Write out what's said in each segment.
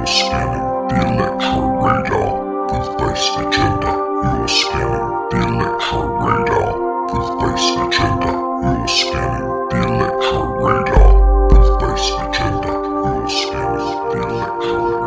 You're scanning the electro radar with Bass Agenda. You're scanning the electro radar with Bass Agenda. You're scanning the electro radar with Bass Agenda. You're scanning the electro radar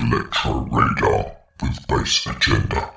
Electro Radar with Bass Agenda.